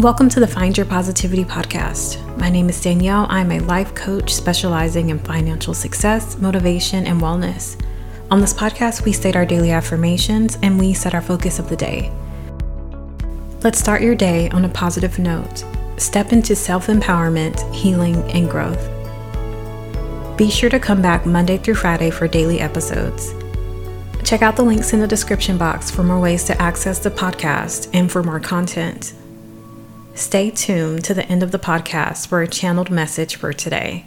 Welcome to the Find Your Positivity podcast. My name is Danyell. I'm a life coach specializing in financial success, motivation, and wellness. On this podcast, we state our daily affirmations and we set our focus of the day. Let's start your day on a positive note. Step into self empowerment, healing, and growth. Be sure to come back Monday through Friday for daily episodes. Check out the links in the description box for more ways to access the podcast and for more content. Stay tuned to the end of the podcast for a channeled message for today.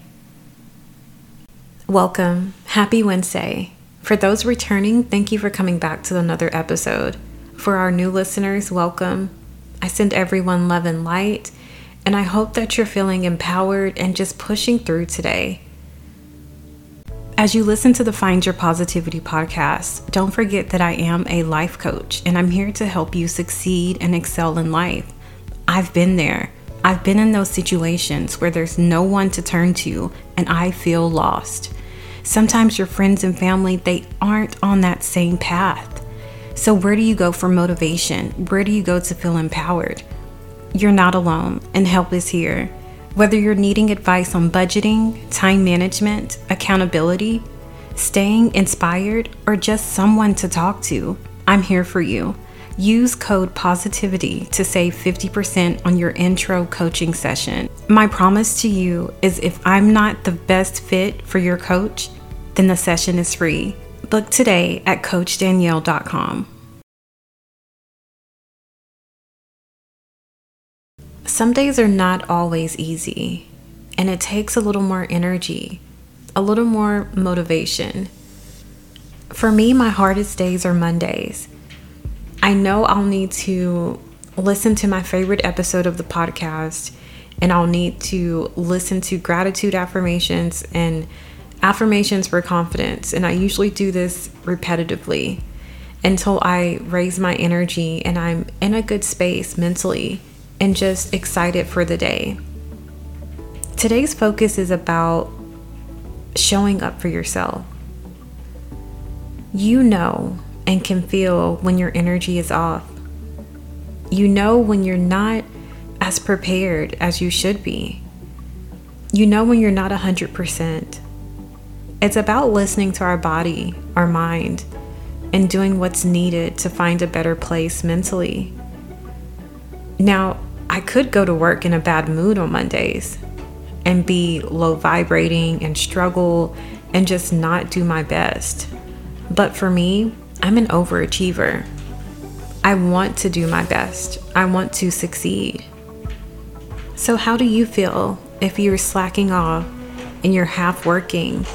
Welcome. Happy Wednesday. For those returning, thank you for coming back to another episode. For our new listeners, welcome. I send everyone love and light, and I hope that you're feeling empowered and just pushing through today. As you listen to the Find Your Positivity podcast, don't forget that I am a life coach and I'm here to help you succeed and excel in life. I've been there. I've been in those situations where there's no one to turn to and I feel lost. Sometimes your friends and family, they aren't on that same path. So, where do you go for motivation? Where do you go to feel empowered? You're not alone, and help is here. Whether you're needing advice on budgeting, time management, accountability, staying inspired, or just someone to talk to, I'm here for you. Use code positivity to save 50% on your intro coaching session. My promise to you is if I'm not the best fit for your coach, then the session is free. Book today at coachdanyell.com. Some days are not always easy, and it takes a little more energy, a little more motivation. For me, my hardest days are Mondays I know I'll need to listen to my favorite episode of the podcast and I'll need to listen to gratitude affirmations and affirmations for confidence. And I usually do this repetitively until I raise my energy and I'm in a good space mentally and just excited for the day. Today's focus is about showing up for yourself. You know and can feel when your energy is off. You know when you're not as prepared as you should be. You know when you're not 100%. It's about listening to our body, our mind, and doing what's needed to find a better place mentally. Now, I could go to work in a bad mood on Mondays and be low vibrating and struggle and just not do my best. But for me, I'm an overachiever. I want to do my best. I want to succeed. So, how do you feel if you're slacking off and you're half working?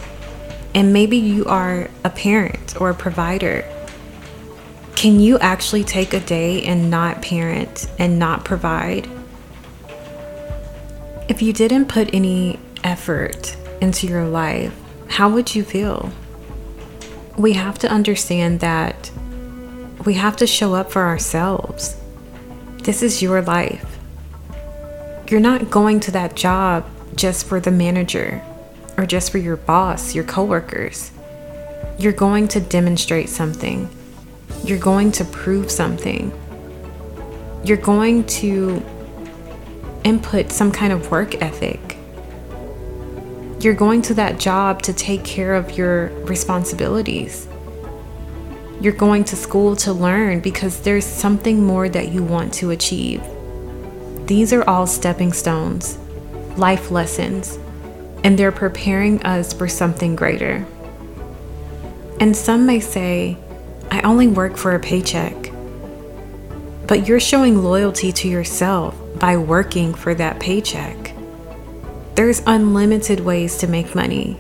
And maybe you are a parent or a provider. Can you actually take a day and not parent and not provide? If you didn't put any effort into your life, how would you feel? We have to understand that we have to show up for ourselves. This is your life. You're not going to that job just for the manager or just for your boss, your coworkers. You're going to demonstrate something. You're going to prove something. You're going to input some kind of work ethic. You're going to that job to take care of your responsibilities. You're going to school to learn because there's something more that you want to achieve. These are all stepping stones, life lessons, and they're preparing us for something greater. And some may say, I only work for a paycheck. But you're showing loyalty to yourself by working for that paycheck. There's unlimited ways to make money,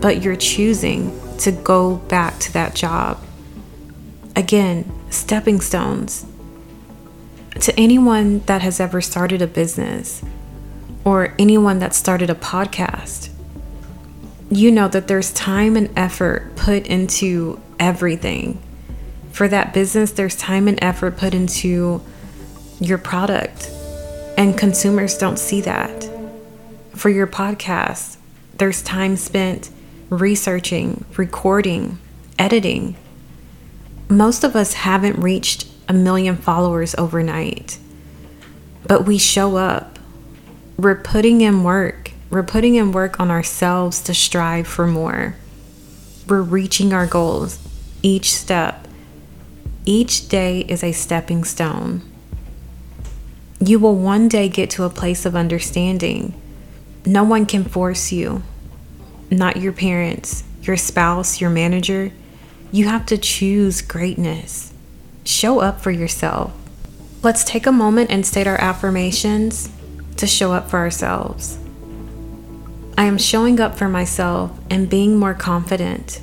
but you're choosing to go back to that job. Again, stepping stones. To anyone that has ever started a business or anyone that started a podcast, you know that there's time and effort put into everything. For that business, there's time and effort put into your product, and consumers don't see that for your podcast, there's time spent researching, recording, editing. Most of us haven't reached a million followers overnight. but we show up. We're putting in work. We're putting in work on ourselves to strive for more. We're reaching our goals each step. Each day is a stepping stone. You will one day get to a place of understanding. No one can force you, not your parents, your spouse, your manager. You have to choose greatness. Show up for yourself. Let's take a moment and state our affirmations to show up for ourselves. I am showing up for myself and being more confident.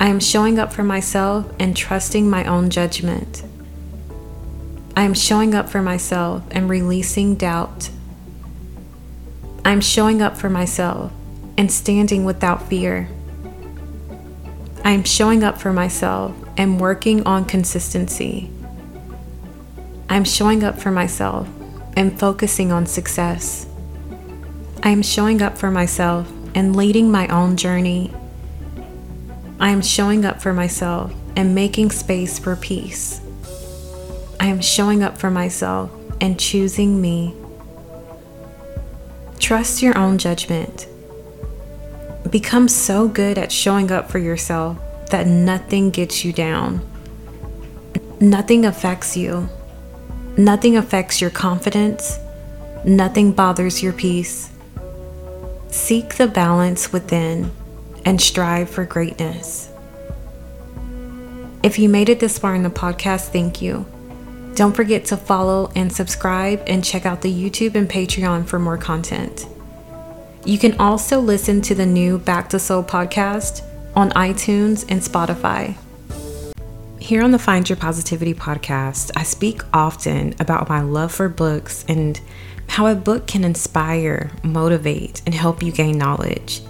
I am showing up for myself and trusting my own judgment. I am showing up for myself and releasing doubt. I am showing up for myself and standing without fear. I am showing up for myself and working on consistency. I am showing up for myself and focusing on success. I am showing up for myself and leading my own journey. I am showing up for myself and making space for peace. I am showing up for myself and choosing me. Trust your own judgment. Become so good at showing up for yourself that nothing gets you down. Nothing affects you. Nothing affects your confidence. Nothing bothers your peace. Seek the balance within and strive for greatness. If you made it this far in the podcast, thank you. Don't forget to follow and subscribe and check out the YouTube and Patreon for more content. You can also listen to the new Back to Soul podcast on iTunes and Spotify. Here on the Find Your Positivity podcast, I speak often about my love for books and how a book can inspire, motivate, and help you gain knowledge.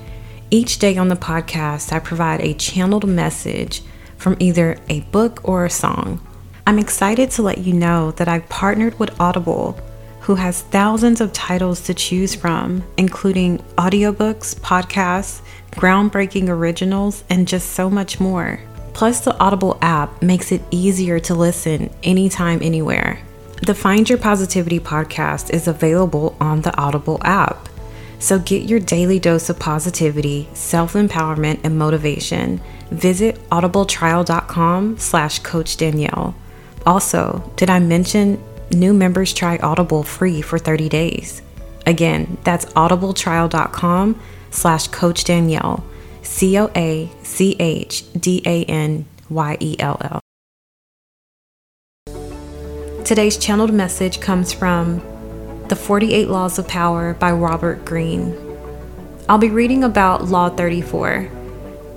Each day on the podcast, I provide a channeled message from either a book or a song. I'm excited to let you know that I've partnered with Audible, who has thousands of titles to choose from, including audiobooks, podcasts, groundbreaking originals, and just so much more. Plus, the Audible app makes it easier to listen anytime, anywhere. The Find Your Positivity podcast is available on the Audible app. So get your daily dose of positivity, self-empowerment, and motivation. Visit audibletrial.com slash coach Danyell. Also, did I mention new members try Audible free for 30 days? Again, that's audibletrial.com slash coach Danyell. C-O-A-C-H-D-A-N-Y-E-L-L. Today's channeled message comes from the 48 Laws of Power by Robert Greene. I'll be reading about Law 34.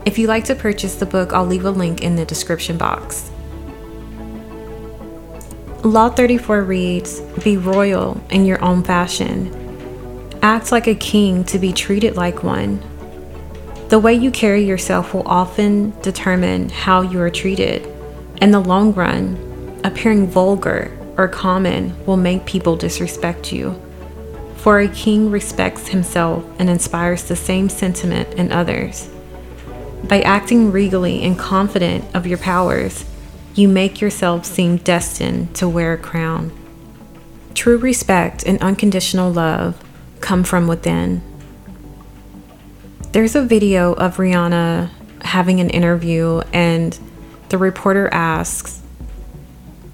If you'd like to purchase the book, I'll leave a link in the description box. Law 34 reads Be royal in your own fashion. Act like a king to be treated like one. The way you carry yourself will often determine how you are treated. In the long run, appearing vulgar or common will make people disrespect you. For a king respects himself and inspires the same sentiment in others. By acting regally and confident of your powers, you make yourself seem destined to wear a crown. True respect and unconditional love come from within. There's a video of Rihanna having an interview, and the reporter asks,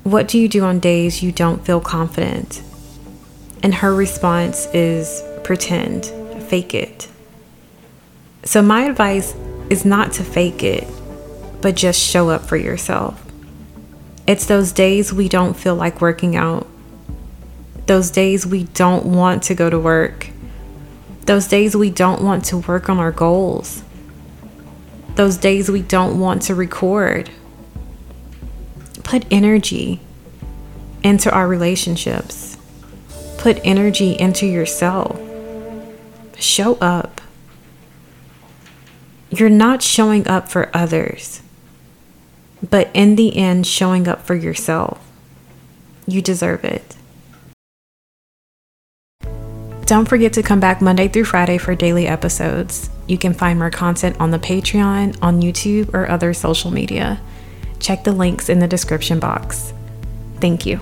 what do you do on days you don't feel confident? And her response is pretend, fake it. So, my advice is not to fake it, but just show up for yourself. It's those days we don't feel like working out, those days we don't want to go to work, those days we don't want to work on our goals, those days we don't want to record put energy into our relationships. Put energy into yourself. Show up. You're not showing up for others, but in the end, showing up for yourself. You deserve it. Don't forget to come back Monday through Friday for daily episodes. You can find more content on the Patreon, on YouTube, or other social media. Check the links in the description box. Thank you.